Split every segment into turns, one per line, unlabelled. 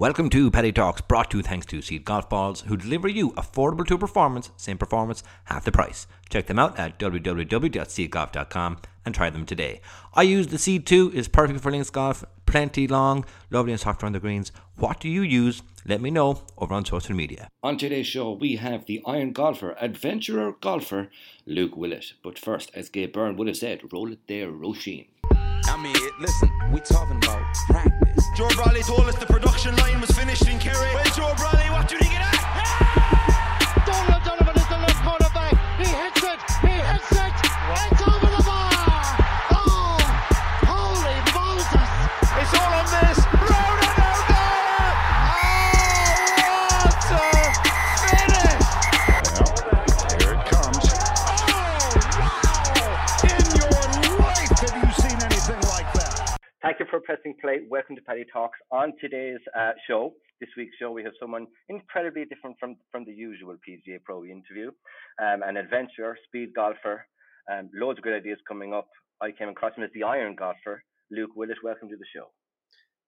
Welcome to Paddy Talks, brought to you thanks to Seed Golf Balls, who deliver you affordable to performance, same performance, half the price. Check them out at www.seedgolf.com and try them today. I use the Seed 2, is perfect for links golf, plenty long, lovely and soft around the greens. What do you use? Let me know over on social media.
On today's show, we have the Iron Golfer, adventurer golfer, Luke Willett. But first, as Gay Byrne would have said, roll it there, Roisin.
I mean, listen, we talking about practice.
Joe Bradley told us the production line was finished in Kerry. Well, Joe Bradley, what do you think of that?
Donald Donovan is the left corner back. He hits it. He hits it.
You
for pressing play. Welcome to Paddy Talks. On today's uh, show, this week's show, we have someone incredibly different from, from the usual PGA Pro interview. Um, an adventurer, speed golfer, um, loads of good ideas coming up. I came across him as the iron golfer. Luke Willett, welcome to the show.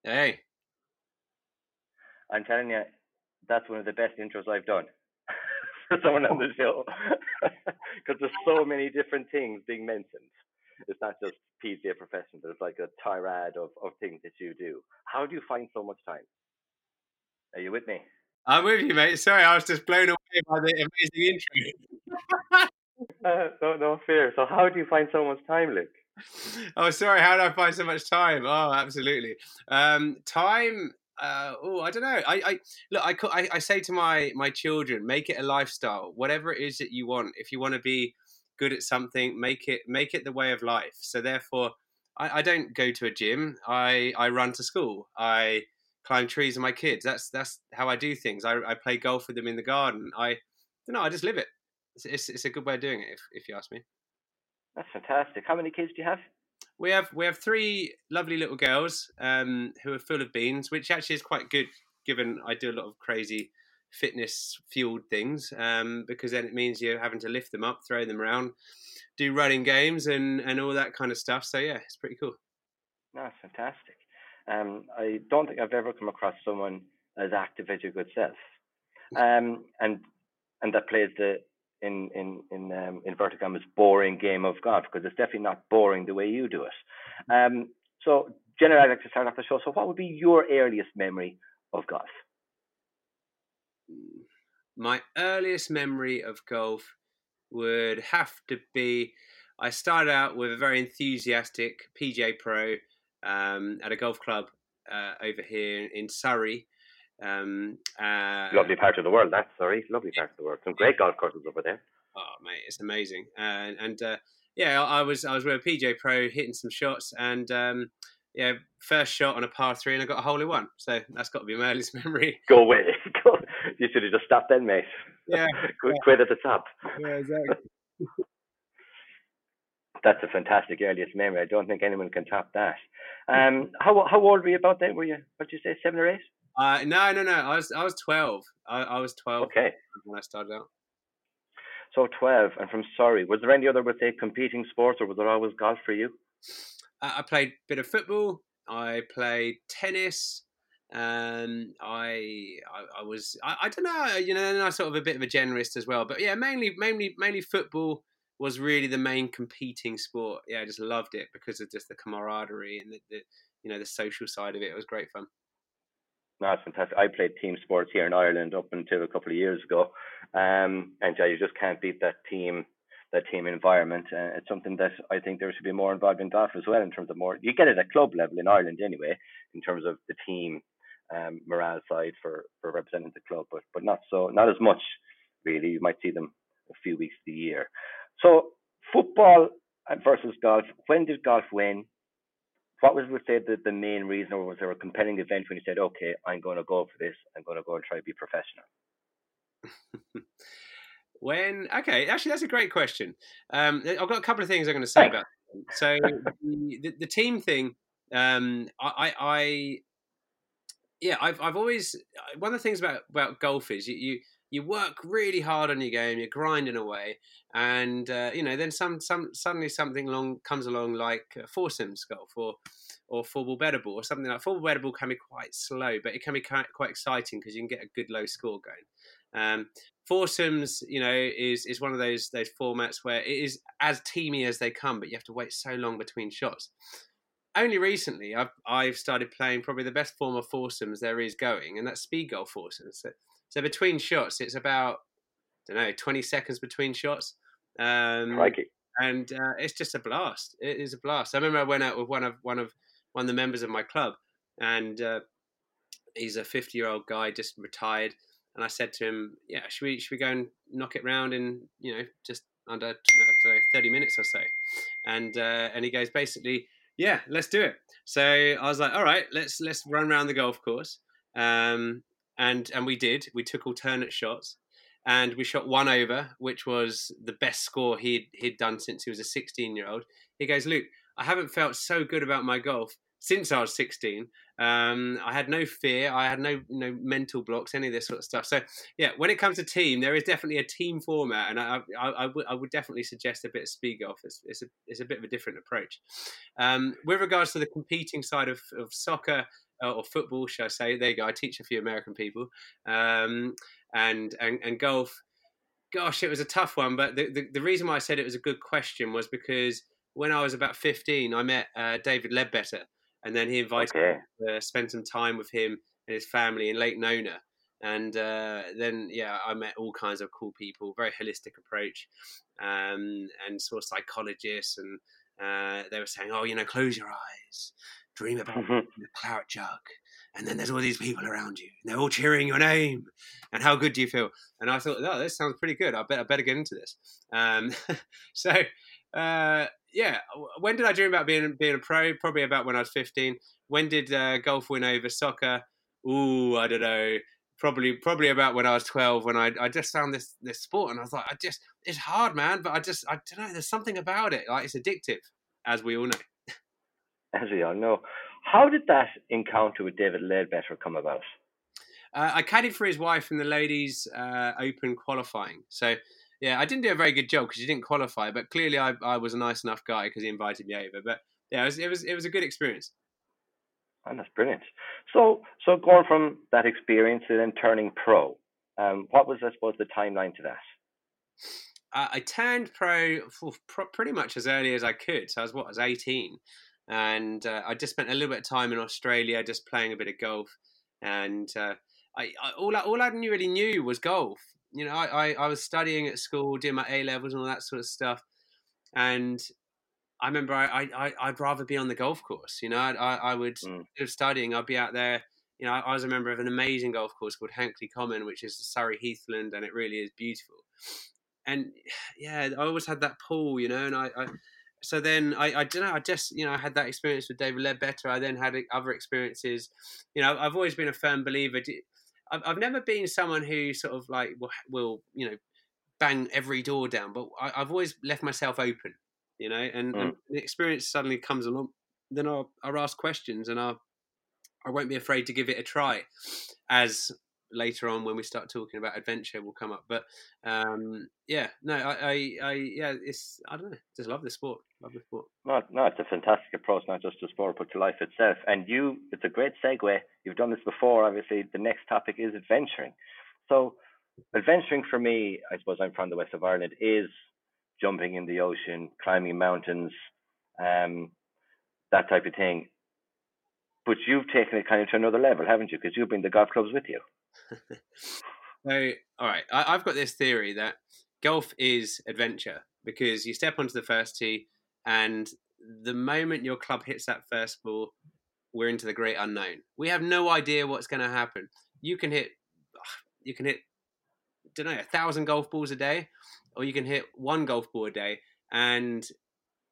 Hey,
I'm telling you, that's one of the best intros I've done for someone on the show because there's so many different things being mentioned. It's not just PGA profession, there's like a tirade of, of things that you do. How do you find so much time? Are you with me?
I'm with you, mate. Sorry, I was just blown away by the amazing intro.
Uh, no, no fear. So, how do you find so much time, Luke?
oh, sorry. How do I find so much time? Oh, absolutely. Um, time. Uh, oh, I don't know. I, I look. I, I I say to my my children, make it a lifestyle. Whatever it is that you want. If you want to be good at something, make it make it the way of life. So therefore, I, I don't go to a gym. I I run to school. I climb trees with my kids. That's that's how I do things. I, I play golf with them in the garden. I don't know. I just live it. It's, it's, it's a good way of doing it, if, if you ask me.
That's fantastic. How many kids do you have?
We have we have three lovely little girls um, who are full of beans, which actually is quite good given I do a lot of crazy fitness fueled things um, because then it means you're having to lift them up, throw them around, do running games and, and all that kind of stuff. So yeah, it's pretty cool.
That's fantastic. Um, I don't think I've ever come across someone as active as your good self, um, and and that plays the in in in um, inverted commas boring game of golf because it's definitely not boring the way you do it. Um, so generally, I'd like to start off the show. So, what would be your earliest memory of golf?
My earliest memory of golf would have to be I started out with a very enthusiastic PGA Pro um, at a golf club uh, over here in Surrey. Um, uh,
Lovely part of the world, that's sorry, lovely part of the world. Some great golf courses over there.
Oh mate, it's amazing. Uh, and uh, yeah, I I was I was with a PGA Pro hitting some shots, and um, yeah, first shot on a par three, and I got a hole in one. So that's got to be my earliest memory.
Go away. You should have just stopped then, mate.
Yeah,
Quit, quit at the top.
yeah, exactly.
That's a fantastic earliest memory. I don't think anyone can top that. Um, how how old were you about then? Were you what did you say, seven or eight?
Uh, no, no, no. I was I was twelve. I, I was twelve
Okay,
when I started out.
so twelve. And from sorry, was there any other, would say, competing sports, or was there always golf for you?
I, I played a bit of football. I played tennis. Um, I, I I was I, I don't know. You know, and I'm sort of a bit of a generalist as well. But yeah, mainly mainly mainly football was really the main competing sport. Yeah, I just loved it because of just the camaraderie and the, the you know the social side of it. It was great fun.
No, fantastic. I played team sports here in Ireland up until a couple of years ago, um, and yeah, you just can't beat that team, that team environment. Uh, it's something that I think there should be more involved in golf as well. In terms of more, you get it at club level in Ireland anyway, in terms of the team um, morale side for for representing the club, but but not so, not as much really. You might see them a few weeks of the year. So football versus golf. When did golf win? What was, would say, the, the main reason, or was there a compelling event when you said, "Okay, I'm going to go for this. I'm going to go and try to be professional"?
When okay, actually that's a great question. Um, I've got a couple of things I'm going to say about. It. So the, the, the team thing, um, I, I, yeah, I've I've always one of the things about about golf is you, you you work really hard on your game, you're grinding away, and uh, you know then some some suddenly something long comes along like uh, foursomes golf or or four ball better ball or something like four ball better ball can be quite slow, but it can be quite, quite exciting because you can get a good low score going. Um, foursomes, you know, is is one of those those formats where it is as teamy as they come, but you have to wait so long between shots. Only recently, I've I've started playing probably the best form of foursomes there is going, and that's speed golf foursomes. So, so between shots, it's about I don't know twenty seconds between shots. Um,
Crikey.
and uh, it's just a blast. It is a blast. I remember I went out with one of one of one of the members of my club, and uh, he's a fifty year old guy, just retired. And I said to him, "Yeah, should we should we go and knock it round in you know just under I don't know, thirty minutes or so?" And uh, and he goes basically, "Yeah, let's do it." So I was like, "All right, let's let's run around the golf course." Um, and and we did. We took alternate shots, and we shot one over, which was the best score he'd he'd done since he was a 16 year old. He goes, Luke, I haven't felt so good about my golf since I was 16. Um, I had no fear, I had no no mental blocks, any of this sort of stuff. So yeah, when it comes to team, there is definitely a team format, and I I, I, would, would definitely suggest a bit of speed golf. It's, it's a it's a bit of a different approach. Um, with regards to the competing side of, of soccer uh, or football, shall I say? There you go. I teach a few American people, um, and, and and golf. Gosh, it was a tough one, but the, the, the reason why I said it was a good question was because when I was about fifteen, I met uh, David Leadbetter, and then he invited
Okay.
me to spend some time with him and his family in Lake Nona. And uh, then, yeah, I met all kinds of cool people. Very holistic approach, um, and saw psychologists, and uh, they were saying, "Oh, you know, close your eyes, dream about the claret jug, and then there's all these people around you, and they're all cheering your name, and how good do you feel?" And I thought, "Oh, this sounds pretty good. I bet I better get into this." Um, so, uh, yeah, when did I dream about being being a pro? Probably about when I was 15. When did uh, golf win over soccer? Ooh, I don't know. Probably probably about when I was 12 when I I just found this this sport and I was like I just it's hard man but I just I don't know there's something about it like it's addictive as we all know.
As we all know. How did that encounter with David Leadbetter come about?
Uh, I caddied for his wife in the ladies uh, open qualifying. So yeah, I didn't do a very good job because she didn't qualify, but clearly I, I was a nice enough guy because he invited me over. But yeah, it was, it was it was a good experience.
And that's brilliant. So, so going from that experience and then turning pro, um, what was, I suppose, the timeline to that?
uh, I turned pro pretty much as early as I could. So I was what I was eighteen, and uh, I just spent a little bit of time in Australia, just playing a bit of golf, and uh, I, I all I, all I knew, really knew was golf. You know, I, I, I was studying at school, doing my A levels and all that sort of stuff, and I remember I, I I'd rather be on the golf course. You know, I I, would
Mm.
instead of studying, I'd be out there. You know, I, I was a member of an amazing golf course called Hankley Common, which is Surrey Heathland, and it really is beautiful. And yeah, I always had that pull, you know, and I, I so then I, I don't know, I just, you know, I had that experience with David Leadbetter. I then had other experiences. You know, I've always been a firm believer. I've, I've never been someone who sort of like will, will you know, bang every door down, but I, I've always left myself open, you know, and, and mm. the experience suddenly comes along. Then I'll, I'll ask questions and I'll, I won't be afraid to give it a try as later on when we start talking about adventure will come up. But um, yeah, no, I, I, I, yeah, it's I don't know, just love the sport, love the sport.
No, no, it's a fantastic approach, not just to sport, but to life itself. And you, it's a great segue. You've done this before. Obviously, the next topic is adventuring. So, adventuring for me, I suppose I'm from the west of Ireland, is jumping in the ocean, climbing mountains, um, that type of thing. But you've taken it kind of to another level, haven't you? Because you've been the golf clubs with you.
So, all right, I, I've got this theory that golf is adventure because you step onto the first tee, and the moment your club hits that first ball, we're into the great unknown. We have no idea what's going to happen. You can hit, you can hit, don't know, a thousand golf balls a day, or you can hit one golf ball a day, and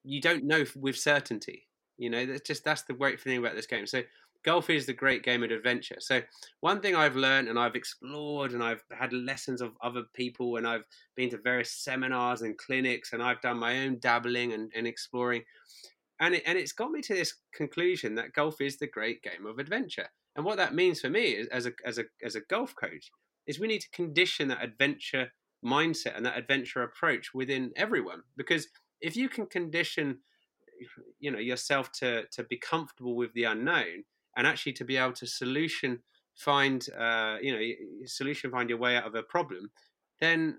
you don't know with certainty. You know, that's just that's the great thing about this game. So golf is the great game of adventure. So one thing I've learned and I've explored and I've had lessons of other people and I've been to various seminars and clinics and I've done my own dabbling and, and exploring. And, it, and it's got me to this conclusion that golf is the great game of adventure. And what that means for me is, as a, as a, as a golf coach is we need to condition that adventure mindset and that adventure approach within everyone because if you can condition you know yourself to to be comfortable with the unknown and actually to be able to solution find uh, you know solution find your way out of a problem then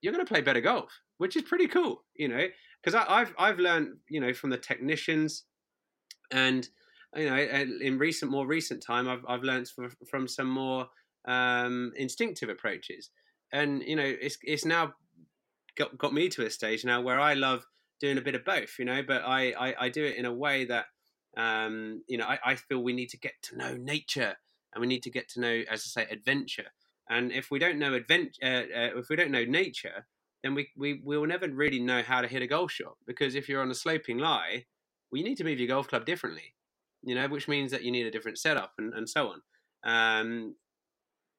you're going to play better golf which is pretty cool you know because i've i've learned you know from the technicians and you know in recent more recent time i've i've learned from, some more um, instinctive approaches. And you know it's it's now got got me to a stage now where i love doing a bit of both you know but i i, I do it in a way that um, you know I, I feel we need to get to know nature and we need to get to know as i say adventure. And if we don't know adventure uh, uh, if we don't know nature then we, we we will never really know how to hit a golf shot because if you're on a sloping lie well you need to move your golf club differently you know which means that you need a different setup and, and so on. Um,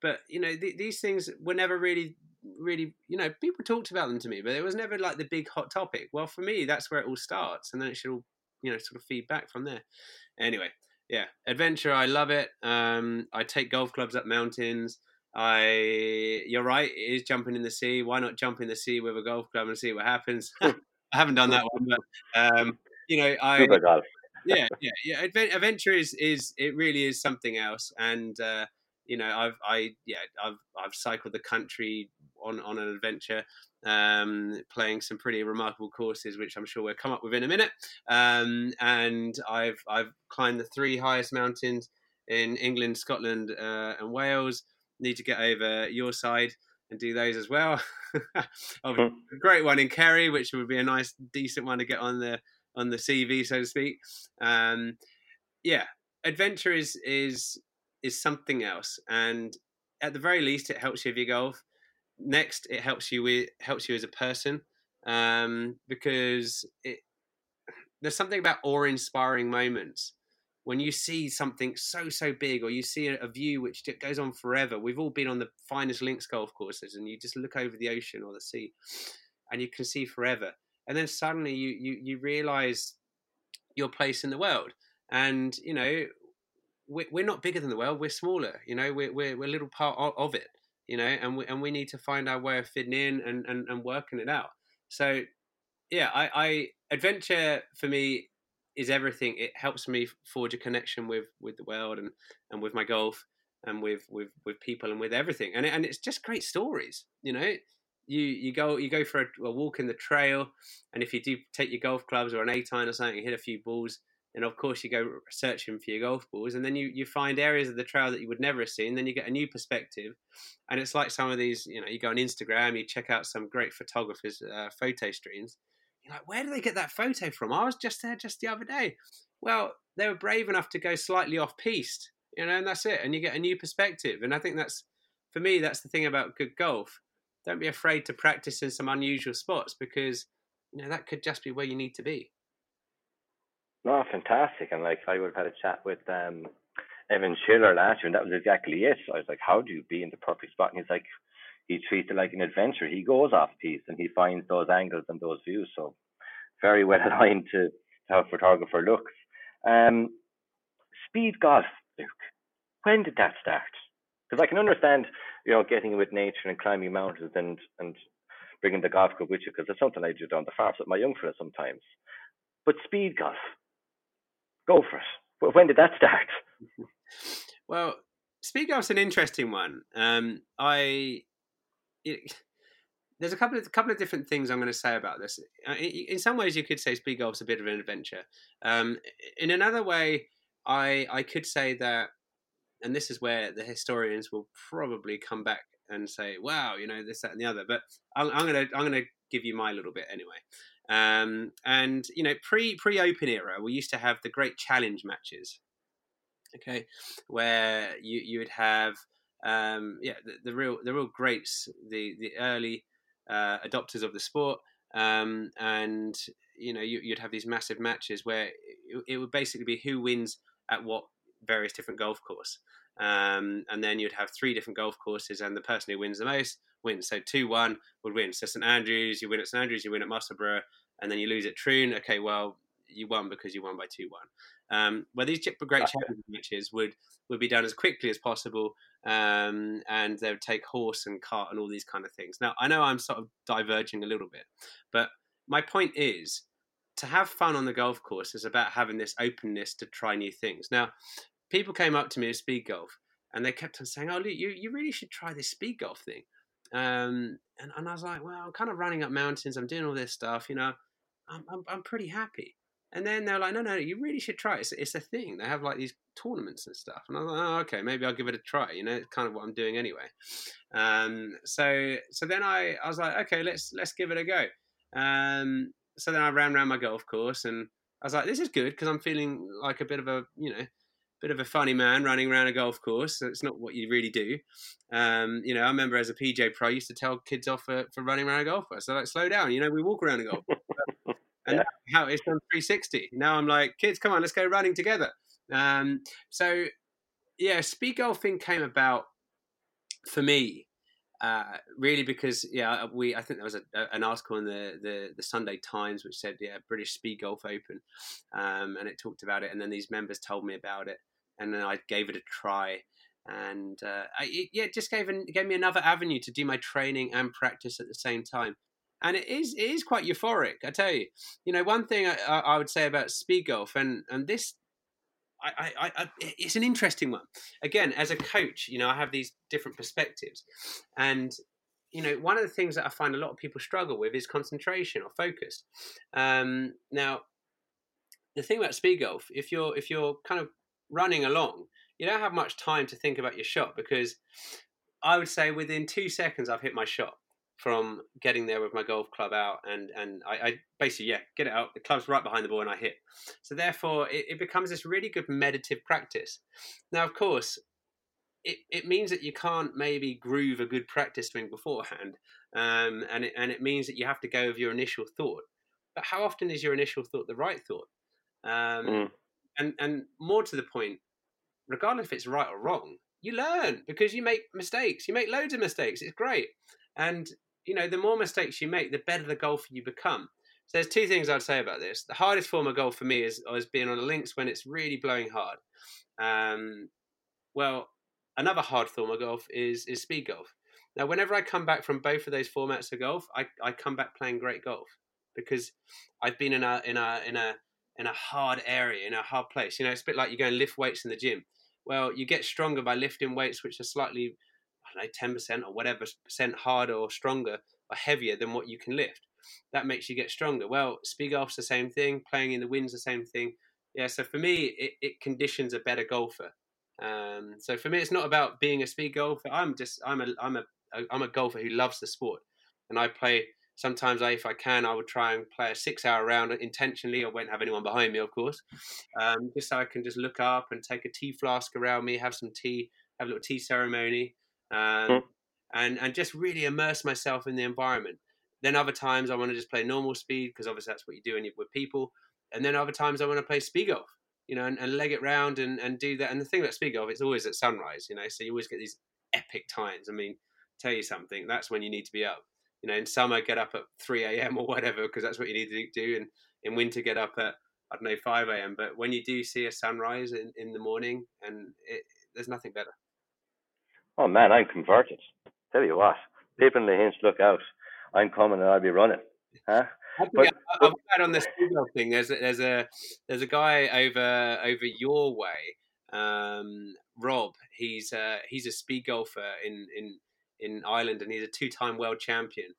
but you know th- these things were never really really you know people talked about them to me but it was never like the big hot topic. Well for me that's where it all starts and then it should all you know sort of feedback from there. Anyway yeah adventure i love it. Um i take golf clubs up mountains. I you're right it is jumping in the sea. Why not jump in the sea with a golf club and see what happens? I haven't done that one but um you know i yeah yeah yeah Advent- adventure is is it really is something else. And uh you know i've i yeah i've i've cycled the country on on an adventure um, playing some pretty remarkable courses, which I'm sure we'll come up with in a minute. Um, and I've I've climbed the three highest mountains in England, Scotland, uh, and Wales. Need to get over your side and do those as well. a great one in Kerry, which would be a nice, decent one to get on the on the CV, so to speak. Um, yeah, adventure is is is something else, and at the very least, it helps you with your golf next it helps you with helps you as a person um, because it there's something about awe-inspiring moments. When you see something so so big or you see a, a view which goes on forever we've all been on the finest links golf courses and you just look over the ocean or the sea and you can see forever. And then suddenly you you, you realize your place in the world. And you know we're, not bigger than the world we're smaller you know we're, we're, we're a little part of it you know, and we and we need to find our way of fitting in and and, and working it out. So, yeah, I, I adventure for me is everything. It helps me forge a connection with with the world and and with my golf and with with with people and with everything. And it, and it's just great stories, you know. You you go you go for a, a walk in the trail, and if you do take your golf clubs or an eight iron or something, you hit a few balls and of course you go searching for your golf balls and then you, you find areas of the trail that you would never have seen then you get a new perspective and it's like some of these you know you go on instagram you check out some great photographers uh, photo streams you're like where do they get that photo from? I was just there just the other day. Well they were brave enough to go slightly off piste you know and that's it and you get a new perspective and i think that's for me that's the thing about good golf. Don't be afraid to practice in some unusual spots because you know that could just be where you need to be
No, fantastic. And like I would have had a chat with um Evan Schiller last year, and that was exactly it. I was like, "How do you be in the perfect spot?" And he's like, "He treats it like an adventure. He goes off piste and he finds those angles and those views." So very well aligned to how a photographer looks. Um, speed golf, Luke. When did that start? Because I can understand, you know, getting with nature and climbing mountains and and bringing the golf club with you, because it's something I do down the farm with my young fella sometimes. But speed golf, go for it. When did that start?
Well, speed golf's an interesting one. Um, I it, there's a couple of couple of different things I'm going to say about this. Uh, In, in some ways, you could say speed golf's a bit of an adventure. Um, in another way, I I could say that, and this is where the historians will probably come back and say, "Wow, you know this, that, and the other." But I'm, I'm gonna I'm gonna give you my little bit anyway. Um, and you know, pre pre Open era, we used to have the great challenge matches. Okay, where you you would have um, yeah the, the real the real greats, the the early uh, adopters of the sport, um, and you know you, you'd have these massive matches where it, it would basically be who wins at what various different golf course. Um, and then you'd have three different golf courses, and the person who wins the most wins. So two one would win. So St Andrews, you win at St Andrews, you win at Musselburgh, and then you lose at Troon. Okay, well you won because you won by two one. Um, where these Great. Champions matches would would be done as quickly as possible, um, and they would take horse and cart and all these kind of things. Now I know I'm sort of diverging a little bit, but my point is to have fun on the golf course is about having this openness to try new things. Now, people came up to me with speed golf and they kept on saying, "Oh, Luke, you you really should try this speed golf thing." Um, and, and I was like, "Well, I'm kind of running up mountains. I'm doing all this stuff. You know, I'm I'm, I'm pretty happy." And then they're like, "No, no, you really should try it. It's, it's a thing. They have like these tournaments and stuff." And I was like, "Oh, okay, maybe I'll give it a try." You know, it's kind of what I'm doing anyway. Um, so so then I I was like, "Okay, let's let's give it a go." Um, so then I ran around my golf course and I was like, "This is good because I'm feeling like a bit of a you know." Bit of a funny man running around a golf course. So it's not what you really do. Um, you know, I remember as a PGA pro, I used to tell kids off for, for running around a golf course. So like, slow down. You know, we walk around a golf course. and
Yeah.
how it's done 360. Now I'm like, kids, come on, let's go running together. Um, so yeah, speed golfing came about for me uh, really because yeah, we I think there was a, an article in the, the the Sunday Times which said yeah British Speed Golf Open, um, and it talked about it, and then these members told me about it, and then I gave it a try. And uh, I, it, yeah, it just gave an, gave me another avenue to do my training and practice at the same time, and it is it is quite euphoric. I tell you, you know, one thing I I would say about speed golf, and and this I, I, I, it's an interesting one. Again, as a coach, you know, I have these different perspectives, and you know, one of the things that I find a lot of people struggle with is concentration or focus. Um, now, the thing about speed golf, if you're if you're kind of running along, you don't have much time to think about your shot because I would say within two seconds I've hit my shot from getting there with my golf club out and and I, I basically yeah get it out the club's right behind the ball and I hit. So therefore it, it becomes this really good meditative practice. Now of course it, it means that you can't maybe groove a good practice swing beforehand um, and it, and it means that you have to go with your initial thought. But how often is your initial thought the right thought? Um,
Mm.
and and more to the point regardless if it's right or wrong you learn because you make mistakes you make loads of mistakes it's great. And you know the more mistakes you make the better the golfer you become. So there's two things i'd say about this. The hardest form of golf for me is, is being on the links when it's really blowing hard. Um, well another hard form of golf is is speed golf. Now whenever i come back from both of those formats of golf i, I come back playing great golf because i've been in a in a in a in a hard area in a hard place. You know it's a bit like you go and lift weights in the gym. Well you get stronger by lifting weights which are slightly know 10% or whatever percent harder or stronger or heavier than what you can lift. That makes you get stronger. Well speed golf's the same thing playing in the wind's the same thing. Yeah so for me it, it conditions a better golfer. Um, so for me it's not about being a speed golfer. I'm just i'm a i'm a i'm a golfer who loves the sport. And i play sometimes I, if i can i would try and play a six hour round intentionally. I won't have anyone behind me of course. Um, just so i can just look up and take a tea flask around me have some tea have a little tea ceremony um,
Hmm.
and and just really immerse myself in the environment. Then other times i want to just play normal speed because obviously that's what you do when you're with people. And then other times i want to play speed golf you know and, and leg it round and, and do that. And the thing about speed golf it's always at sunrise you know so you always get these epic times. I mean tell you something that's when you need to be up. You know in summer get up at 3 a.m or whatever because that's what you need to do. And in winter get up at i don't know 5 a.m but when you do see a sunrise in, in the morning and it, there's nothing better
Oh man, I'm converted. Tell you what, people in Lahinch look out. I'm coming and I'll be running. Huh?
Actually,
But-
I- I'll add on the speed golf thing. There's a, there's a there's a guy over over your way, um, Rob. He's uh, he's a speed golfer in in in Ireland, and he's a two time world champion.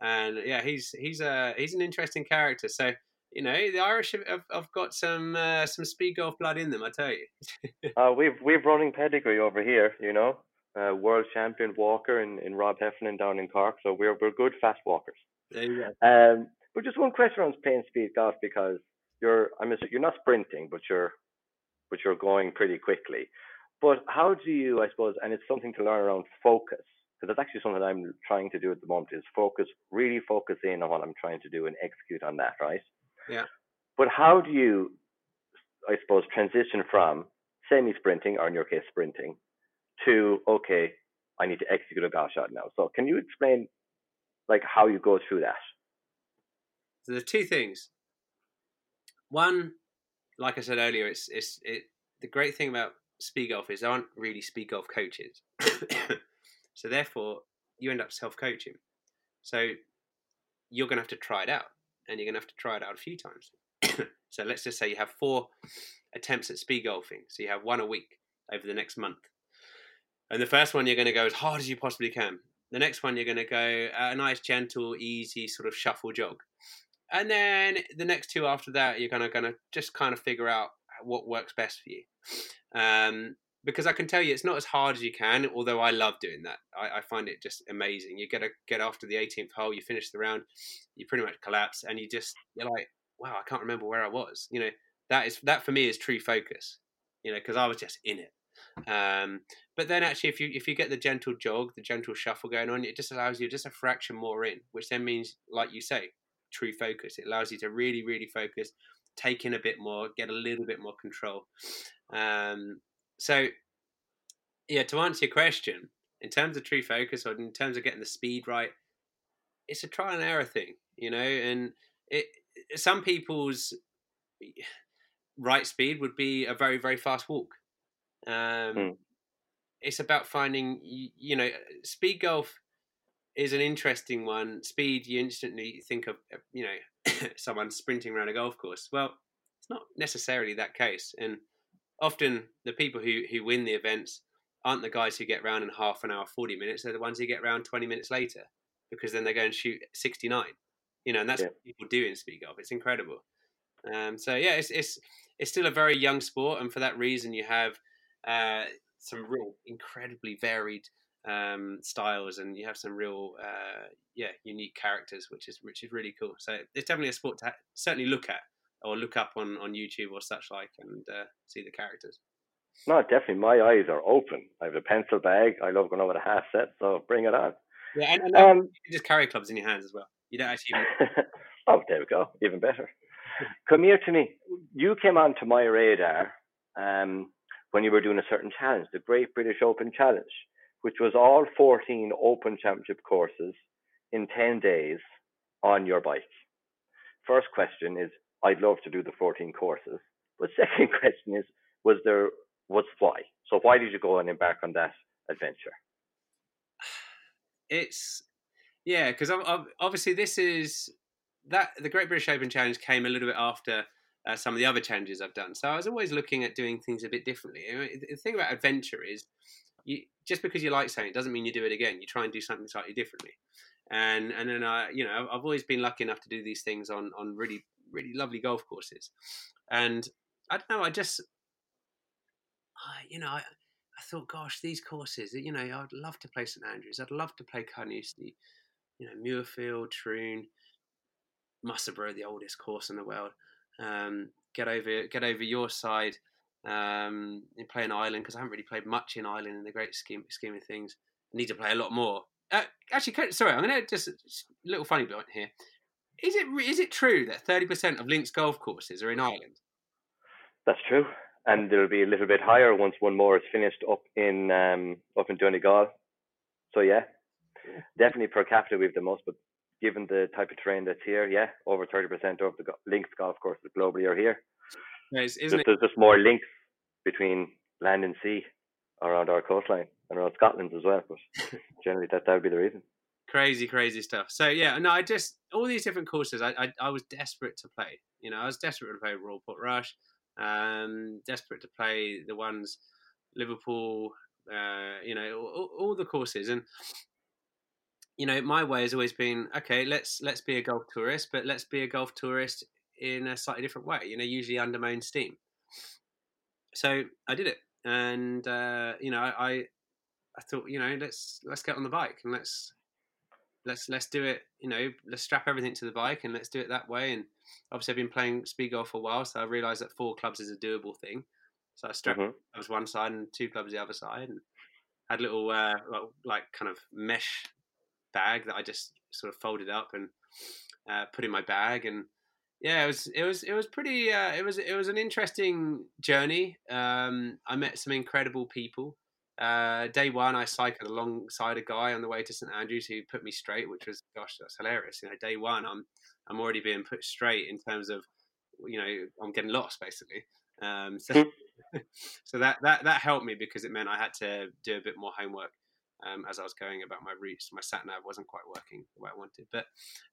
And yeah, he's he's a he's an interesting character. So you know, the Irish have, have, have got some uh, some speed golf blood in them. I tell you.
Uh, we've we've running pedigree over here, you know. Uh, world champion walker in, in Rob Heffernan down in Cork, so we're we're good fast walkers.
There you go.
Um, but just one question on playing speed golf because you're I'm assu- you're not sprinting, but you're but you're going pretty quickly. But how do you, I suppose, and it's something to learn around focus because that's actually something I'm trying to do at the moment is focus, really focus in on what I'm trying to do and execute on that, right?
Yeah.
But how do you, I suppose, transition from semi-sprinting, or in your case, sprinting, to okay, I need to execute a golf shot now. So can you explain, like, how you go through that?
So there's two things. one, like I said earlier, it's it's it. The great thing about speed golf is there aren't really speed golf coaches, so therefore you end up self coaching. So you're going to have to try it out, and you're going to have to try it out a few times. so let's just say you have four attempts at speed golfing. So you have one a week over the next month. And the first one you're going to go as hard as you possibly can. The next one you're going to go a nice, gentle, easy sort of shuffle jog. And then the next two after that, you're going to, going to just kind of figure out what works best for you. Um, because I can tell you it's not as hard as you can, although I love doing that. I, I, find it just amazing. You get a, get after the 18th hole, you finish the round, you pretty much collapse, and you just you're like, wow, I can't remember where I was. You know, that is that for me is true focus. You know, because I was just in it. Um, but then actually, if you if you get the gentle jog, the gentle shuffle going on, it just allows you just a fraction more in, which then means, like you say, true focus. It allows you to really, really focus, take in a bit more, get a little bit more control. Um, so, yeah, to answer your question, in terms of true focus or in terms of getting the speed right, it's a trial and error thing, you know, and it some people's right speed would be a very, very fast walk. Um, mm. It's about finding, you, you know, speed golf is an interesting one. Speed, you instantly think of, you know, someone sprinting around a golf course. Well, it's not necessarily that case. And often the people who, who win the events aren't the guys who get around in half an hour, 40 minutes. They're the ones who get around 20 minutes later because then they go and shoot 69. You know, and that's yeah. what people do in speed golf. It's incredible. Um, so yeah, it's, it's, it's still a very young sport. And for that reason, you have uh, some real incredibly varied um, styles, and you have some real uh, yeah unique characters, which is which is really cool. So it's definitely a sport to ha- certainly look at or look up on on YouTube or such like, and uh, see the characters.
No, definitely. My eyes are open. I have a pencil bag. I love going over the half set, so bring it on.
Yeah, and, and um, you just carry clubs in your hands as well. You don't actually.
oh, there we go. Even better. Come here to me. You came onto my radar um, when you were doing a certain challenge, the Great British Open Challenge, which was all 14 Open Championship courses in 10 days on your bike. First question is, I'd love to do the 14 courses. But second question is, was there, was why? So why did you go and embark on that adventure?
It's, yeah, because obviously this is, that the Great British Open Challenge came a little bit after uh, some of the other challenges I've done. So I was always looking at doing things a bit differently. the thing about adventure is, you, just because you like something doesn't mean you do it again. You try and do something slightly differently. And and then I, you know, I've always been lucky enough to do these things on on really really lovely golf courses. And I don't know, I just, I, you know, I, I thought, gosh, these courses, you know, I'd love to play St Andrews. I'd love to play Carnoustie, you know, Muirfield, Troon, Musselburgh, the oldest course in the world um, get over get over your side um, and play in Ireland because I haven't really played much in Ireland in the great scheme scheme of things. I need to play a lot more. Uh, actually, sorry, I'm going to just, a little funny bit here. Is it is it true that thirty percent of links golf courses are in Ireland?
That's true, and there'll be a little bit higher once one more is finished up in um, up in Donegal. So yeah, definitely per capita we've the most, but given the type of terrain that's here, yeah, over 30% of the links golf courses globally are here.
Nice, isn't
there's, just more links between land and sea around our coastline and around Scotland as well. But generally, that that would be the reason.
Crazy, crazy stuff. So yeah, no, I just all these different courses. I, I, I was desperate to play. You know, I was desperate to play Royal Portrush. Um, desperate to play the ones Liverpool. Uh, you know, all, all the courses and you know, my way has always been okay. Let's let's be a golf tourist, but let's be a golf tourist in a slightly different way. You know, usually under my own steam. So I did it, and uh, you know, I I thought, you know, let's let's get on the bike and let's let's let's do it. You know, let's strap everything to the bike and let's do it that way. And obviously, I've been playing speed golf for a while, so I realised that four clubs is a doable thing. So I strapped mm-hmm. one side and two clubs the other side, and had little uh, like kind of mesh bag that I just sort of folded up and uh, put in my bag. And yeah, it was it was it was pretty. Uh, it was it was an interesting journey. Um, I met some incredible people. Uh, day one, I cycled alongside a guy on the way to St Andrews who put me straight, which was gosh, that's hilarious. You know, day one, I'm I'm already being put straight in terms of you know I'm getting lost basically. Um, so so that that that helped me because it meant I had to do a bit more homework um, as I was going about my routes. My sat nav wasn't quite working the way I wanted, but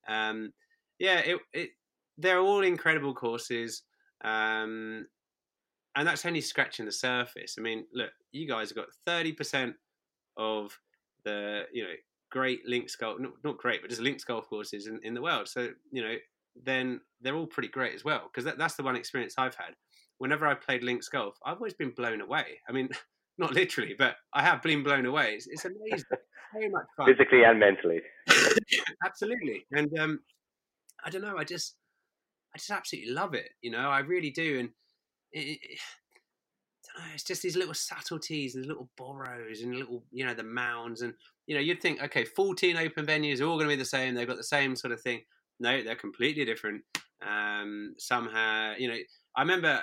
um, yeah, it, it they're all incredible courses. Um, and that's only scratching the surface. I mean, look, you guys have got thirty percent of the you know great links golf, not, not great, but just links golf courses in, in the world. So you know, then they're all pretty great as well. Because that, that's the one experience I've had. Whenever I've played links golf, I've always been blown away. I mean, not literally, but I have been blown away. It's, it's amazing, very much fun,
physically and mentally.
absolutely. And um, I don't know, I just, I just absolutely love it. You know, I really do. And it, it, I don't know, it's just these little subtleties, these little borrows, and little, you know, the mounds, and you know, you'd think, okay, fourteen open venues are all going to be the same. They've got the same sort of thing. No, they're completely different. Um, somehow, you know, I remember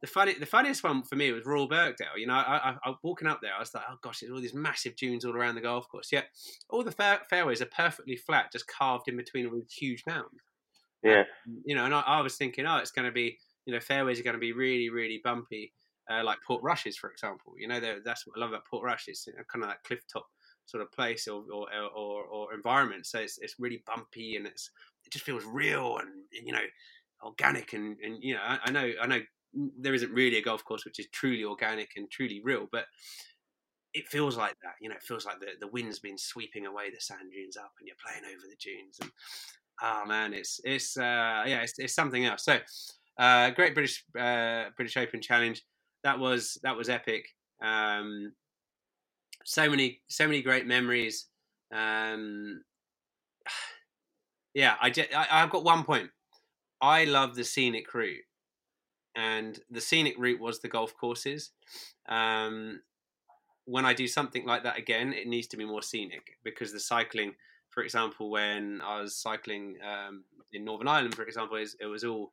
the funny, the funniest one for me was Royal Birkdale. You know, I, I, I walking up there, I was like, oh gosh, there's all these massive dunes all around the golf course. Yet all the fair, fairways are perfectly flat, just carved in between all these huge mounds.
Yeah.
You know, and I, I was thinking, oh, it's going to be, you know, fairways are going to be really, really bumpy, uh, like Portrush's, for example. You know, that's what I love about Portrush's, you know, kind of that cliff top sort of place or or, or, or environment. So it's, it's really bumpy and it's it just feels real and you know organic and, and you know I, I know I know there isn't really a golf course which is truly organic and truly real, but it feels like that. You know, it feels like the, the wind's been sweeping away the sand dunes up, and you're playing over the dunes. And oh man, it's it's uh, yeah, it's, it's something else. So, uh, Great British uh, British Open Challenge. That was that was epic. Um, so many so many great memories. Um, yeah, I, just, I I've got one point. I love the scenic route and the scenic route was the golf courses. Um, when I do something like that again, it needs to be more scenic because the cycling, for example, when I was cycling um, in Northern Ireland, for example, is it was all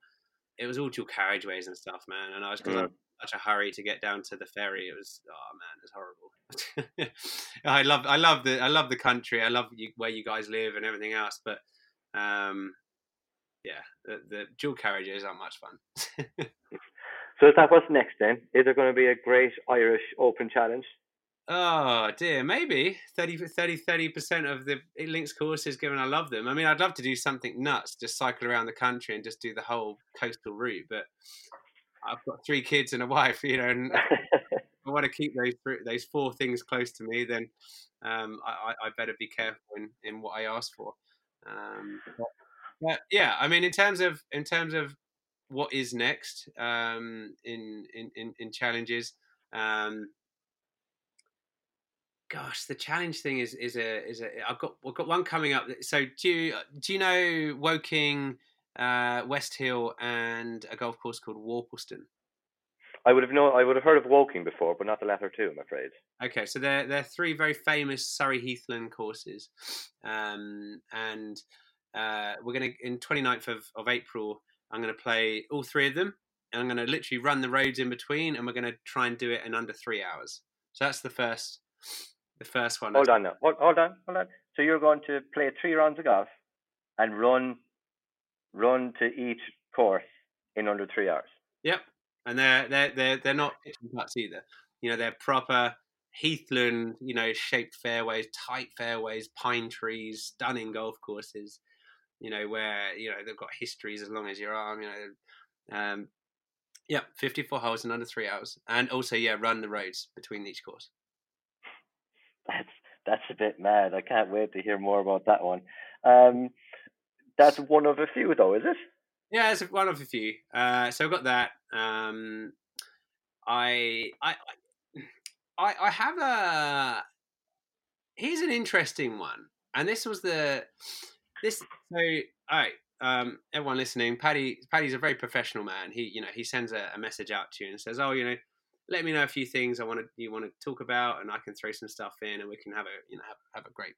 it was all dual carriageways and stuff, man. And I was because
Yeah.
Such a hurry to get down to the ferry. It was oh man, it's horrible. I love I love the I love the country. I love you, where you guys live and everything else, but um, yeah, the, the dual carriages aren't much fun.
So is that what's next then? Is there going to be a great Irish Open Challenge?
Oh dear, maybe 30 30 percent of the links courses. Given I love them, I mean, I'd love to do something nuts, just cycle around the country and just do the whole coastal route. But I've got three kids and a wife, you know, and I want to keep those those four things close to me. Then um, I, I I better be careful in, in what I ask for. Um, but, yeah, I mean, in terms of in terms of what is next um, in, in in in challenges. Um, gosh, the challenge thing is is a is a. I've got I've got one coming up. So do you do you know Woking, uh, West Hill, and a golf course called Worplesdon?
I would have known. I would have heard of Woking before, but not the latter two. I'm afraid.
Okay, so they're they're three very famous Surrey Heathland courses, um, and uh, we're gonna in 29th of, of April. I'm gonna play all three of them, and I'm gonna literally run the roads in between, and we're gonna try and do it in under three hours. So that's the first, the first one.
Hold on now. Hold, hold on. Hold on. So you're going to play three rounds of golf and run, run to each course in under three hours.
Yep, and they're they're they're they're not pitching putts either. You know, they're proper Heathland, you know, shaped fairways, tight fairways, pine trees, stunning golf courses. You know, where you know they've got histories as long as your arm. You know, um, yeah, fifty-four holes in under three hours, and also yeah, run the roads between each course.
That's that's a bit mad. I can't wait to hear more about that one. Um, that's one of a few, though, is it?
Yeah, it's one of a few. Uh, so I've got that. Um, I, I, I, I have a. Here's an interesting one, and this was the this. So, all right, um, everyone listening, Paddy. Paddy's a very professional man. He, you know, he sends a, a message out to you and says, "Oh, you know, let me know a few things I want to you want to talk about, and I can throw some stuff in, and we can have a you know have, have a great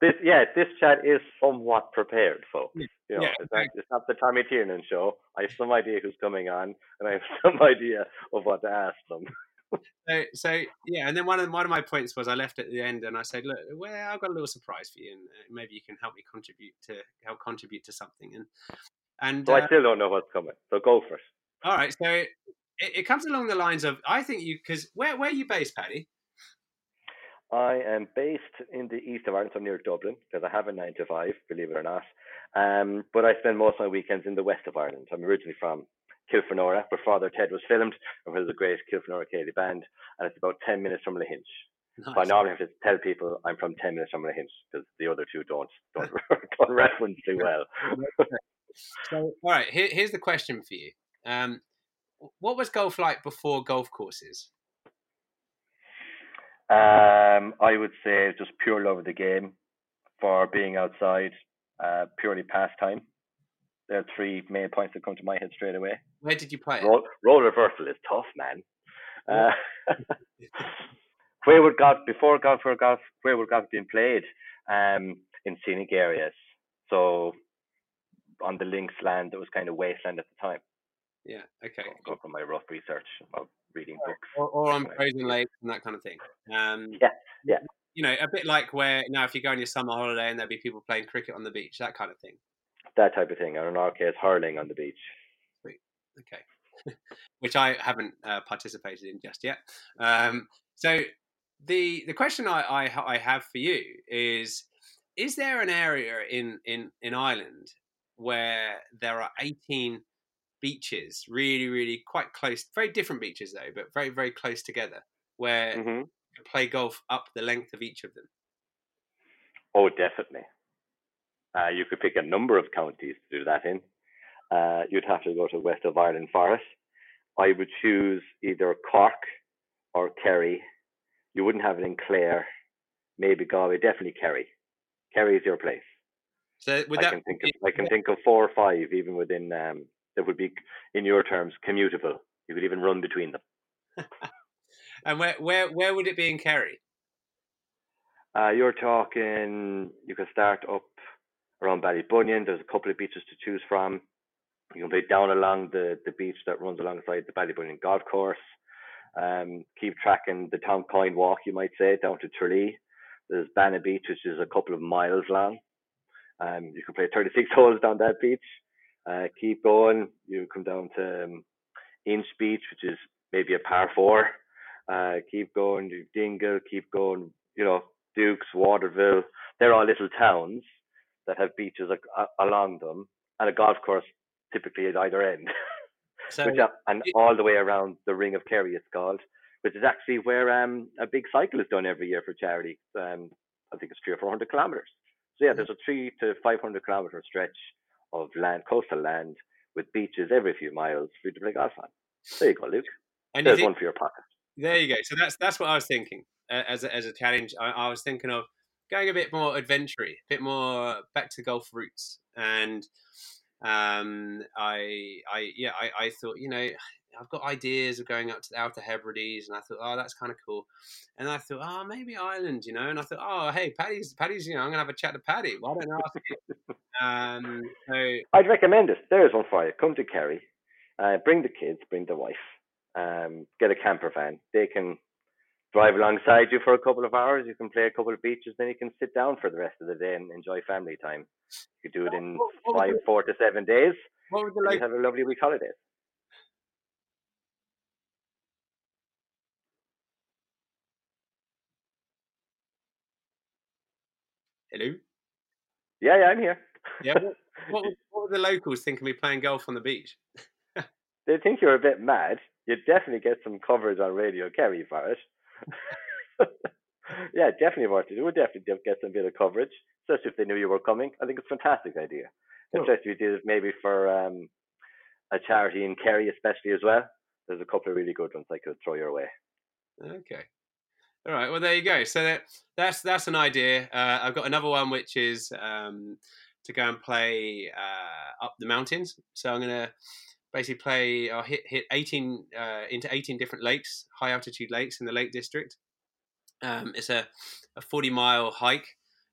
This, yeah, this chat is somewhat prepared, folks.
Yeah.
You know,
Yeah,
it's, not, it's not the Tommy Tiernan show. I have some idea who's coming on, and I have some idea of what to ask them.
So, so yeah, and then one of one of my points was I left at the end and I said, look, well, I've got a little surprise for you, and uh, maybe you can help me contribute to help contribute to something. And And
I
uh,
still don't know what's coming. So go for it.
all right, so it, it comes along the lines of I think you because where where are you based, Paddy?
I am based in the east of Ireland, so near Dublin, because I have a nine to five, believe it or not. Um, but I spend most of my weekends in the west of Ireland. I'm originally from Kilfenora, where Father Ted was filmed, and where there's a great Kilfenora Céilí band, and it's about 10 minutes from Lahinch. So I normally have to tell people I'm from 10 minutes from Lahinch, because the other two don't, don't, don't reference too well.
So, all right, here, here's the question for you. Um, what was golf like before golf courses?
Um, I would say just pure love of the game for being outside, uh, purely pastime. There are three main points that come to my head straight away.
Where did you play?
Roll, roll reversal is tough, man. Uh, where would golf before golf? Where golf? Where would golf been played? Um, in scenic areas. So on the links land, it was kind of wasteland at the time.
Yeah, okay.
Go from my rough research of reading books.
Or, or on frozen lakes and that kind of thing. Um,
Yeah, yeah.
You know, a bit like where now if you go on your summer holiday and there'll be people playing cricket on the beach, that kind of thing.
That type of thing. Or in our case, hurling on the beach.
Okay. Which I haven't uh, participated in just yet. Um, so the the question I, I I have for you is: Is there an area in in in Ireland where there are eighteen beaches, really, really quite close, very different beaches though, but very, very close together, where
hmm
you can play golf up the length of each of them?
Oh, definitely. Uh, you could pick a number of counties to do that in. Uh, you'd have to go to west of Ireland Forest. I would choose either Cork or Kerry. You wouldn't have it in Clare, maybe Galway, definitely Kerry. Kerry is your place.
So
I
that
can think of I can think of four or five even within um, that would be in your terms commutable. You could even run between them.
and where where where would it be in Kerry?
Uh, you're talking, you could start up around Ballybunion. There's a couple of beaches to choose from. You can play down along the, the beach that runs alongside the Ballybunion golf course. Um, keep tracking the Tom Coyne walk, you might say, down to Tralee. There's Banna Beach, which is a couple of miles long. Um, you can play 36 holes down that beach. Uh, keep going. You come down to um, Inch Beach, which is maybe a par four. Uh, keep going to Dingle. Keep going. You know, Dooks, Waterville. They're all little towns that have beaches a- a- along them and a golf course typically at either end.
So
which are, and all the way around the Ring of Kerry, it's called, which is actually where um, a big cycle is done every year for charity. Um, I think it's three or four hundred kilometers. So yeah, there's a three to five hundred kilometer stretch of land, coastal land, with beaches every few miles for you to play golf on. There you go, Luke.
and
There's one for your pocket.
There you go. So that's that's what I was thinking uh, as a, as a challenge. I, I was thinking of going a bit more adventure a bit more back to golf roots. And um, I I yeah I, I thought you know I've got ideas of going up to the Outer Hebrides, and I thought oh that's kind of cool. And I thought oh maybe Ireland, you know. And I thought oh hey Paddy's Paddy's you know I'm gonna have a chat to Paddy. Why don't I ask you? um, so
I'd recommend it. There's one for you. Come to Kerry, uh, bring the kids, bring the wife, um, get a camper van. They can drive alongside you for a couple of hours. You can play a couple of beaches, then you can sit down for the rest of the day and enjoy family time. You could do it in
What- what
five,
the-
four to seven days.
what would the
and you have a lovely week holiday.
hello?
Yeah, yeah, I'm here.
Yeah. What, what, would- what would the locals think of me playing golf on the beach?
they think you're a bit mad. You'd definitely get some coverage on Radio Kerry for it. yeah, definitely worth it. It would definitely get some bit of coverage, especially if they knew you were coming. I think it's a fantastic idea.
Cool.
Especially if you did it maybe for um, a charity in Kerry, especially as well. There's a couple of really good ones I could throw your way.
Okay. All right. Well, there you go. So that, that's that's an idea. Uh, I've got another one, which is um, to go and play uh, up the mountains. So I'm gonna basically play. I'll hit hit 18 uh, into 18 different lakes, high altitude lakes in the Lake District. Um, it's a, a 40 mile hike.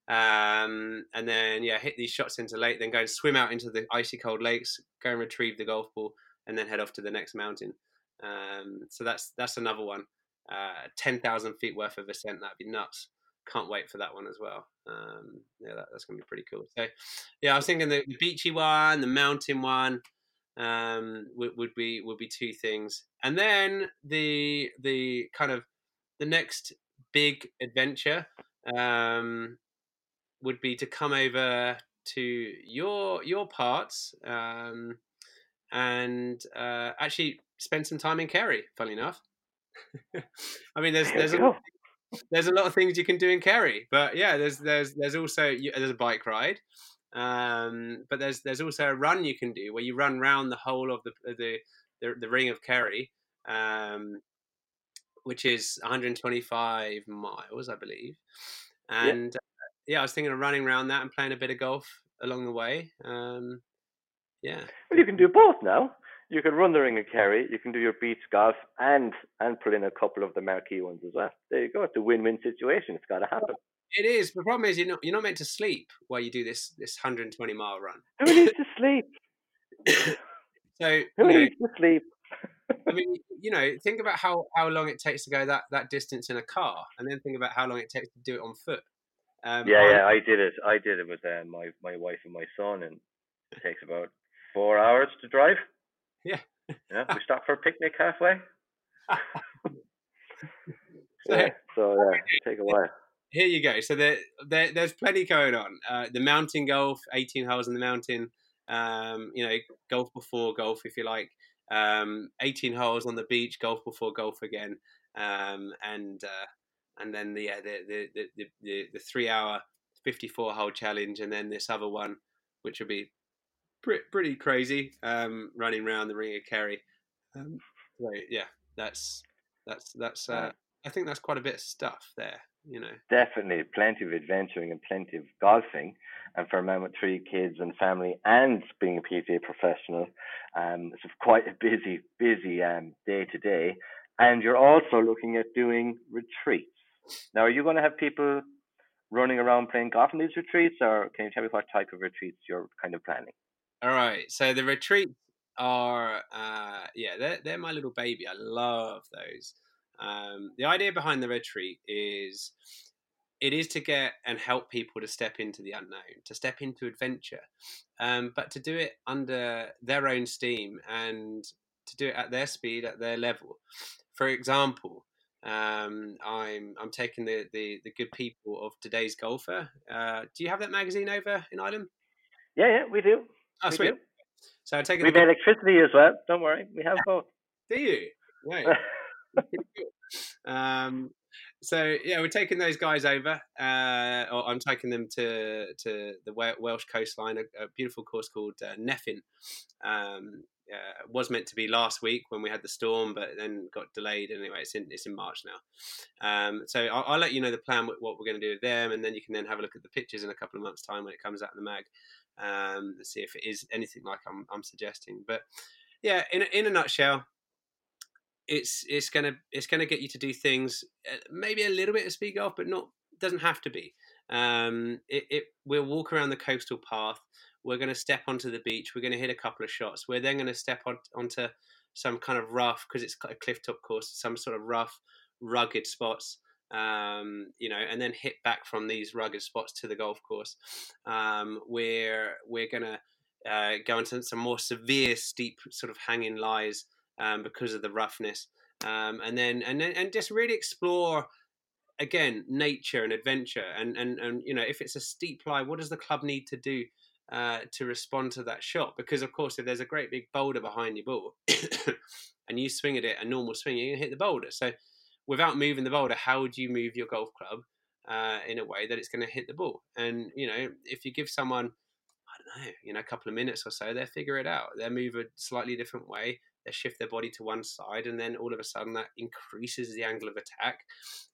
Um, and then yeah, hit these shots into lake, then go and swim out into the icy cold lakes, go and retrieve the golf ball, and then head off to the next mountain. Um, so that's that's another one uh, 10,000 feet worth of ascent. That'd be nuts. can't wait for that one as well. Um, yeah, that, that's gonna be pretty cool. So, yeah, I was thinking the beachy one, the mountain one, um, would, would be would be two things, and then the the kind of the next big adventure um, would be to come over to your your parts um, and uh, actually spend some time in Kerry. Funny enough, I mean, there's there's a, there's a lot of things you can do in Kerry, but yeah, there's there's there's also there's a bike ride, um, but there's there's also a run you can do where you run round the whole of the the the, the ring of Kerry, um, which is 125 miles, I believe, and. Uh, yeah, I was thinking of running around that and playing a bit of golf along the way. Um, yeah.
Well, you can do both now. You can run the Ring of Kerry, you can do your beach golf, and and put in a couple of the marquee ones as well. There you go. It's a win-win situation. It's got to happen.
It is. The problem is you're not you're not meant to sleep while you do this this 120 mile run.
Who needs to sleep?
So
Who
you know,
needs to sleep?
I mean, you know, think about how how long it takes to go that that distance in a car, and then think about how long it takes to do it on foot. Um,
Yeah,
I-
yeah, I did it. I did it with uh, my my wife and my son, and it takes about four hours to drive.
Yeah.
Yeah, we stopped for a picnic halfway.
So-
Yeah, so it take a while.
Here you go. So there, there there's plenty going on. Uh, the mountain golf, 18 holes in the mountain. Um, you know, golf before golf, if you like. Um, 18 holes on the beach, golf before golf again, um, and uh, and then the, yeah, the, the, the the the the three hour 54 hole challenge, and then this other one, which will be pretty pretty crazy, um, running around the ring of Kerry. Um, so yeah, that's that's that's. Uh, I think that's quite a bit of stuff there. You know.
Definitely plenty of adventuring and plenty of golfing. And for a man with three kids and family and being a PGA professional, um, it's quite a busy, busy um, day to day. And you're also looking at doing retreats. Now, are you going to have people running around playing golf in these retreats, or can you tell me what type of retreats you're kind of planning?
All right. So the retreats are, uh, yeah, they're, they're my little baby. I love those. Um, the idea behind the retreat is it is to get and help people to step into the unknown, to step into adventure, um, but to do it under their own steam and to do it at their speed, at their level. For example, um, I'm I'm taking the, the, the good people of today's golfer. Uh, do you have that magazine over in Ireland?
Yeah, yeah, we do.
Oh,
we
sweet.
do.
So I'm taking
We
the
have electricity as well. Don't worry, we have both.
Do you? Right. um, so yeah, we're taking those guys over. Uh, or I'm taking them to to the Welsh coastline, a, a beautiful course called uh, Nefyn. Um, uh, was meant to be last week when we had the storm, but then got delayed. Anyway, it's in it's in March now. Um, so I'll, I'll let you know the plan what we're going to do with them, and then you can then have a look at the pictures in a couple of months' time when it comes out in the mag, um, to see if it is anything like I'm I'm suggesting. But yeah, in in a nutshell, it's it's gonna it's gonna get you to do things uh, maybe a little bit of speed golf, but not doesn't have to be. Um, it, it we'll walk around the coastal path. We're going to step onto the beach. We're going to hit a couple of shots. We're then going to step on, onto some kind of rough because it's a cliff top course, some sort of rough, rugged spots. Um, you know, and then hit back from these rugged spots to the golf course. Um, we're going to uh, go into some more severe, steep sort of hanging lies um, because of the roughness, um, and then and then and just really explore again nature and adventure, and and and you know if it's a steep lie, what does the club need to do uh, to respond to that shot? Because of course, if there's a great big boulder behind your ball, and you swing at it a normal swing, you're gonna hit the boulder. So without moving the boulder, how would you move your golf club uh, in a way that it's going to hit the ball? And you know, if you give someone I don't know, you know, a couple of minutes or so, they'll figure it out. They'll move a slightly different way. They shift their body to one side, and then all of a sudden that increases the angle of attack,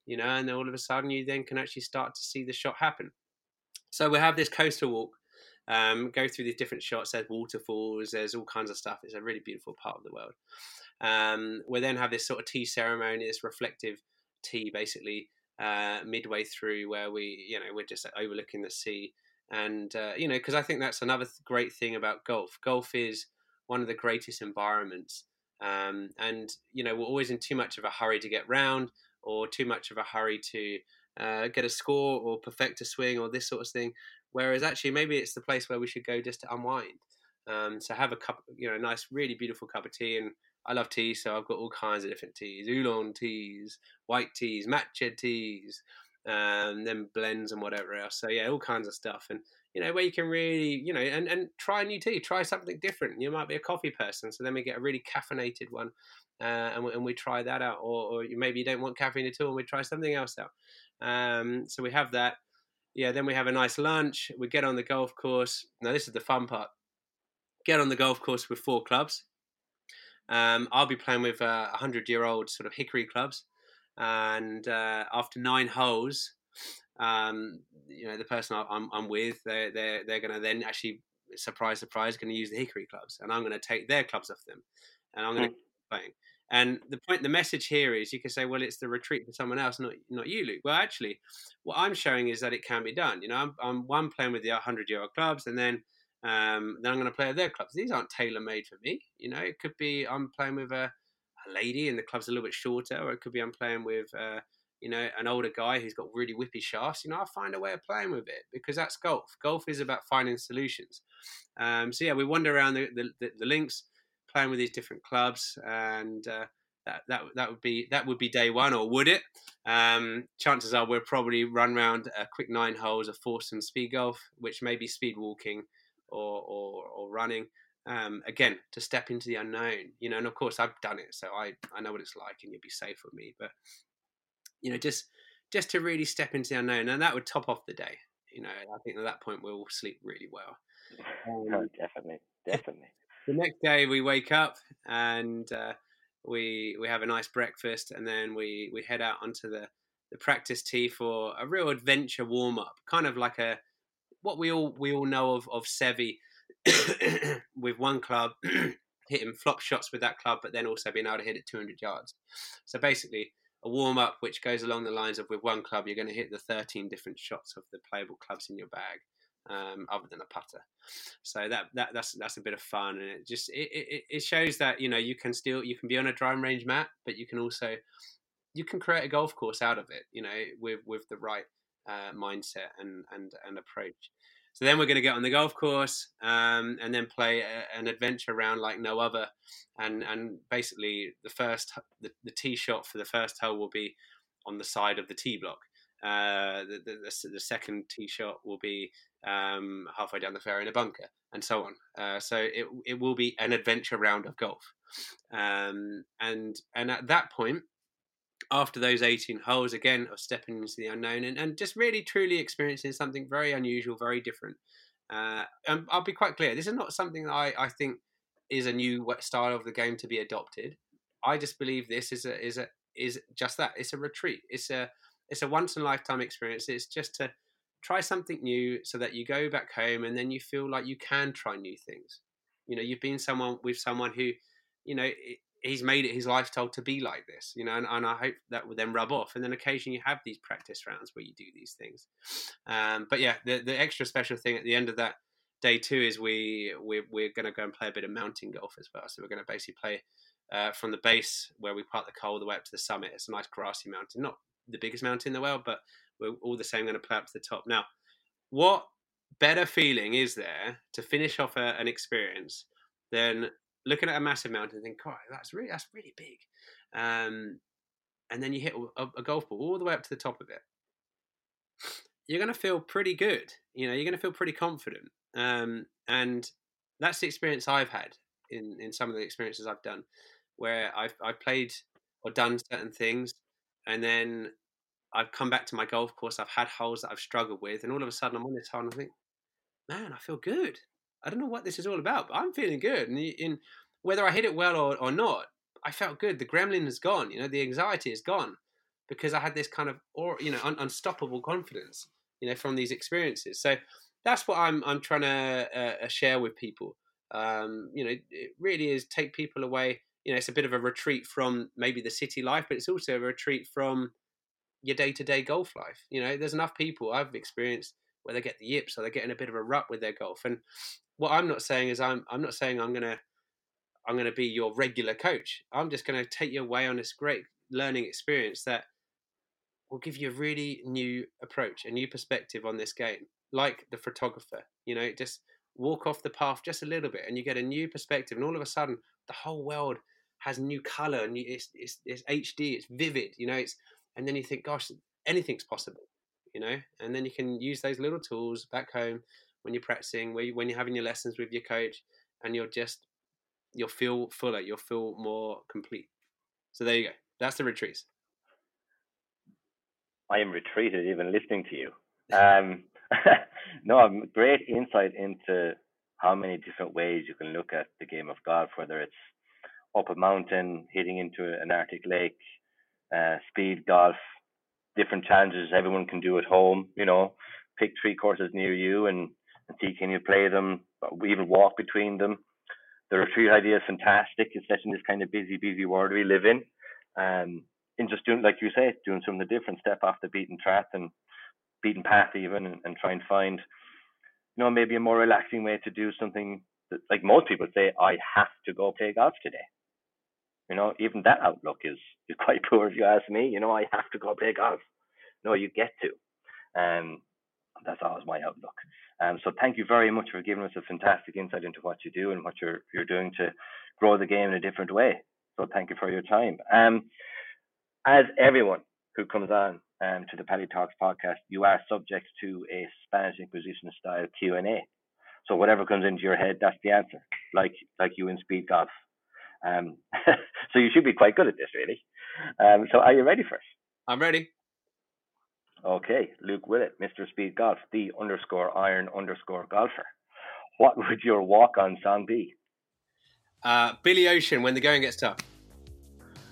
you know, and then all of a sudden you then can actually start to see the shot happen. So we have this coastal walk, um, go through these different shots. There's waterfalls, there's all kinds of stuff. It's a really beautiful part of the world. Um, we then have this sort of tea ceremony, this reflective tea, basically uh, midway through, where we, you know, we're just overlooking the sea and uh, you know because i think that's another th- great thing about golf golf is one of the greatest environments um, and you know we're always in too much of a hurry to get round or too much of a hurry to uh, get a score or perfect a swing or this sort of thing. Whereas actually, maybe it's the place where we should go just to unwind. Um, so have a cup, you know, a nice, really beautiful cup of tea. And I love tea, so I've got all kinds of different teas: oolong teas, white teas, matcha teas, um, then blends and whatever else. So yeah, all kinds of stuff. And you know, where you can really, you know, and, and try a new tea, try something different. You might be a coffee person, so then we get a really caffeinated one, uh, and, we, and we try that out. Or, or maybe you don't want caffeine at all, and we try something else out. Um, so we have that. Yeah, then we have a nice lunch. We get on the golf course. Now this is the fun part. Get on the golf course with four clubs. Um, I'll be playing with a uh, hundred-year-old sort of hickory clubs, and uh, after nine holes, um, you know, the person I'm, I'm with, they're they're they're going to then actually surprise surprise going to use the hickory clubs, and I'm going to take their clubs off them, and I'm going to mm. playing. And the point, the message here is, you can say, well, it's the retreat for someone else, not not you, Luke. Well, actually, what I'm showing is that it can be done. You know, I'm, I'm one playing with the 100 year old clubs, and then um, then I'm going to play with their clubs. These aren't tailor made for me. You know, it could be I'm playing with a, a, lady, and the club's a little bit shorter, or it could be I'm playing with. Uh, you know, an older guy who's got really whippy shafts, you know, I'll find a way of playing with it because that's golf. Golf is about finding solutions. Um, so yeah, we wander around the, the, the, links, playing with these different clubs, and uh, that, that that would be that would be day one, or would it? Um, chances are we'll probably run around a quick nine holes of foursome speed golf, which may be speed walking or or, or running. Um, again, to step into the unknown, you know, and of course I've done it, so I I know what it's like, and you'll be safe with me. But you know, just just to really step into the unknown, and that would top off the day. You know, I think at that point we'll sleep really well.
Um, oh, definitely, definitely.
The next day we wake up and uh, we we have a nice breakfast, and then we we head out onto the the practice tee for a real adventure warm up, kind of like a what we all we all know of of Seve with one club hitting flop shots with that club, but then also being able to hit it 200 yards. So basically, a warm up which goes along the lines of with one club you're going to hit the 13 different shots of the playable clubs in your bag um, other than a putter. So that, that that's that's a bit of fun and it just it, it, it shows that you know you can still you can be on a driving range mat but you can also you can create a golf course out of it you know with with the right uh, mindset and and and approach so then we're going to get on the golf course um, and then play a, an adventure round like no other. And and basically the first the, the tee shot for the first hole will be on the side of the tee block. Uh, the, the, the, second tee shot will be um, halfway down the fairway in a bunker, and so on. Uh, so it it will be an adventure round of golf, um, and and at that point, after those 18 holes again of stepping into the unknown and, and just really truly experiencing something very unusual very different. Uh, and i'll be quite clear this is not something that I, I think is a new style of the game to be adopted. I just believe this is a is a is just that it's a retreat. It's a it's a once in a lifetime experience. It's just to try something new so that you go back home and then you feel like you can try new things. You know you've been someone with someone who you know he's made it his lifestyle to be like this, you know, and, and I hope that will then rub off. And then occasionally you have these practice rounds where you do these things. Um, but yeah, the, the extra special thing at the end of that day two is we we're, we're going to go and play a bit of mountain golf as well. So we're going to basically play uh, from the base where we park the car all the way up to the summit. It's a nice grassy mountain, not the biggest mountain in the world, but we're all the same going to play up to the top. Now, what better feeling is there to finish off a, an experience than looking at a massive mountain and think, "God, that's really that's really big," um, and then you hit a, a, golf ball all the way up to the top of it. You're going to feel pretty good. You know, you're going to feel pretty confident, um, and that's the experience I've had in in some of the experiences I've done, where I've I've played or done certain things, and then I've come back to my golf course. I've had holes that I've struggled with, and all of a sudden I'm on this hole and I think, man, I feel good. I don't know what this is all about, but I'm feeling good. And in whether I hit it well or, or not, I felt good. The gremlin is gone. You know, the anxiety is gone because I had this kind of or you know un- unstoppable confidence. You know, from these experiences. So that's what I'm I'm trying to uh, uh, share with people. Um, you know, it really is take people away. You know, it's a bit of a retreat from maybe the city life, but it's also a retreat from your day to day golf life. You know, there's enough people I've experienced where they get the yips or they get in a bit of a rut with their golf. And what I'm not saying is I'm I'm not saying I'm gonna I'm gonna be your regular coach. I'm just gonna take you away on this great learning experience that will give you a really new approach, a new perspective on this game, like the photographer. You know, just walk off the path just a little bit, and you get a new perspective, and all of a sudden, the whole world has new color, and it's it's, it's HD, it's vivid. You know, it's and then you think, gosh, anything's possible. You know, and then you can use those little tools back home when you're practicing, where you, when you're having your lessons with your coach, and you'll just you'll feel fuller, you'll feel more complete. So there you go. That's the retreats.
I am retreated even listening to you. Um, no, um, great insight into how many different ways you can look at the game of golf, whether it's up a mountain, hitting into an Arctic lake, uh, speed golf, different challenges everyone can do at home. You know, pick three courses near you and, and see can you play them, or even walk between them. The retreat idea is fantastic, especially in this kind of busy, busy world we live in. Um, in just doing, like you say, doing something different, step off the beaten track and beaten path even, and, and try and find, you know, maybe a more relaxing way to do something that, like most people say, I have to go play golf today. You know, even that outlook is is quite poor if you ask me. You know, I have to go play golf. No, you get to. Um, that's always my outlook. Um, so thank you very much for giving us a fantastic insight into what you do and what you're you're doing to grow the game in a different way. So thank you for your time. Um, as everyone who comes on um, to the Paddy Talks podcast, you are subject to a Spanish Inquisition style Q and A. So whatever comes into your head, that's the answer. Like like you in speed golf. Um, so you should be quite good at this, really. Um, so are you ready for it?
I'm ready.
Okay, Luke Willett, Mr. Speed Golf, the underscore iron underscore golfer. What would your walk on song be?
Uh, Billy Ocean, when the going gets tough.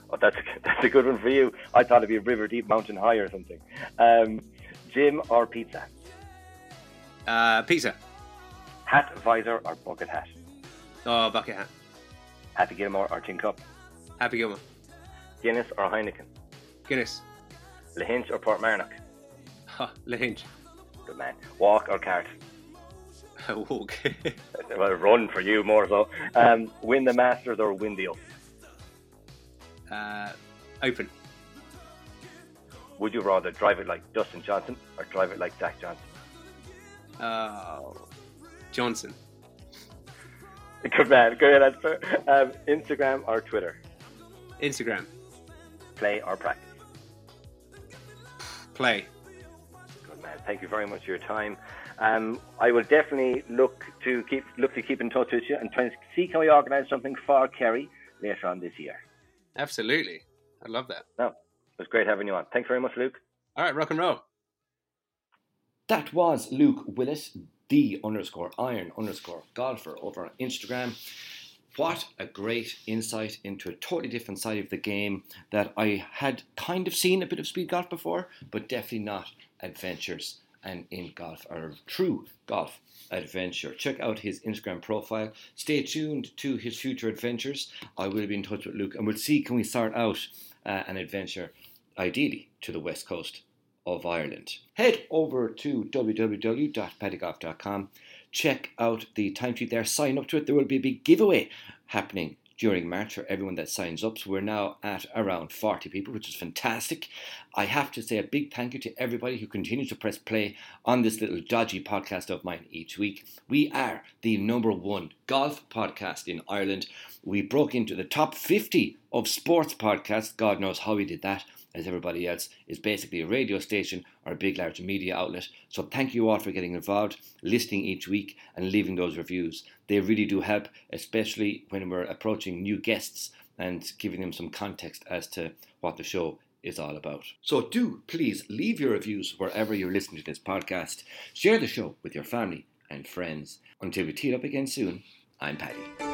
Oh, that's a, that's a good one for you. I thought it'd be River Deep Mountain High or something. Um, gym or pizza?
Uh, pizza.
Hat, visor, or bucket hat?
Oh, bucket hat.
Happy Gilmore or Tin Cup?
Happy Gilmore.
Guinness or Heineken?
Guinness.
Lahinch or Portmarnock?
Ha, Lahinch.
Good man. Walk or cart?
Walk.
Well, run for you more so. Um, win the Masters or win the Open?
uh, open.
Would you rather drive it like Dustin Johnson or drive it like Zach Johnson?
Oh, Johnson.
Good man. Good answer. Um, Instagram or Twitter?
Instagram.
Play or practice?
Play.
Good man. Thank you very much for your time. Um, I will definitely look to keep look to keep in touch with you and try and see can we organise something for Kerry later on this year.
Absolutely. I love that.
No, it was great having you on. Thanks very much, Luke.
All right, rock and roll.
That was Luke Willis, the underscore iron underscore golfer over on Instagram. What a great insight into a totally different side of the game that I had kind of seen a bit of speed golf before, but definitely not adventures and in golf or true golf adventure. Check out his Instagram profile. Stay tuned to his future adventures. I will be in touch with Luke and we'll see can we start out uh, an adventure ideally to the west coast of Ireland. Head over to www.paddygolf.com. Check out the timesheet there. Sign up to it. There will be a big giveaway happening during March for everyone that signs up. So we're now at around 40 people, which is fantastic. I have to say a big thank you to everybody who continues to press play on this little dodgy podcast of mine each week. We are the number one golf podcast in Ireland. We broke into the top 50 of sports podcasts. God knows how we did that as everybody else is basically a radio station or a big large media outlet. So thank you all for getting involved, listening each week and leaving those reviews. They really do help, especially when we're approaching new guests and giving them some context as to what the show is all about. So do please leave your reviews wherever you're listening to this podcast. Share the show with your family and friends. Until we tee up again soon, I'm Paddy.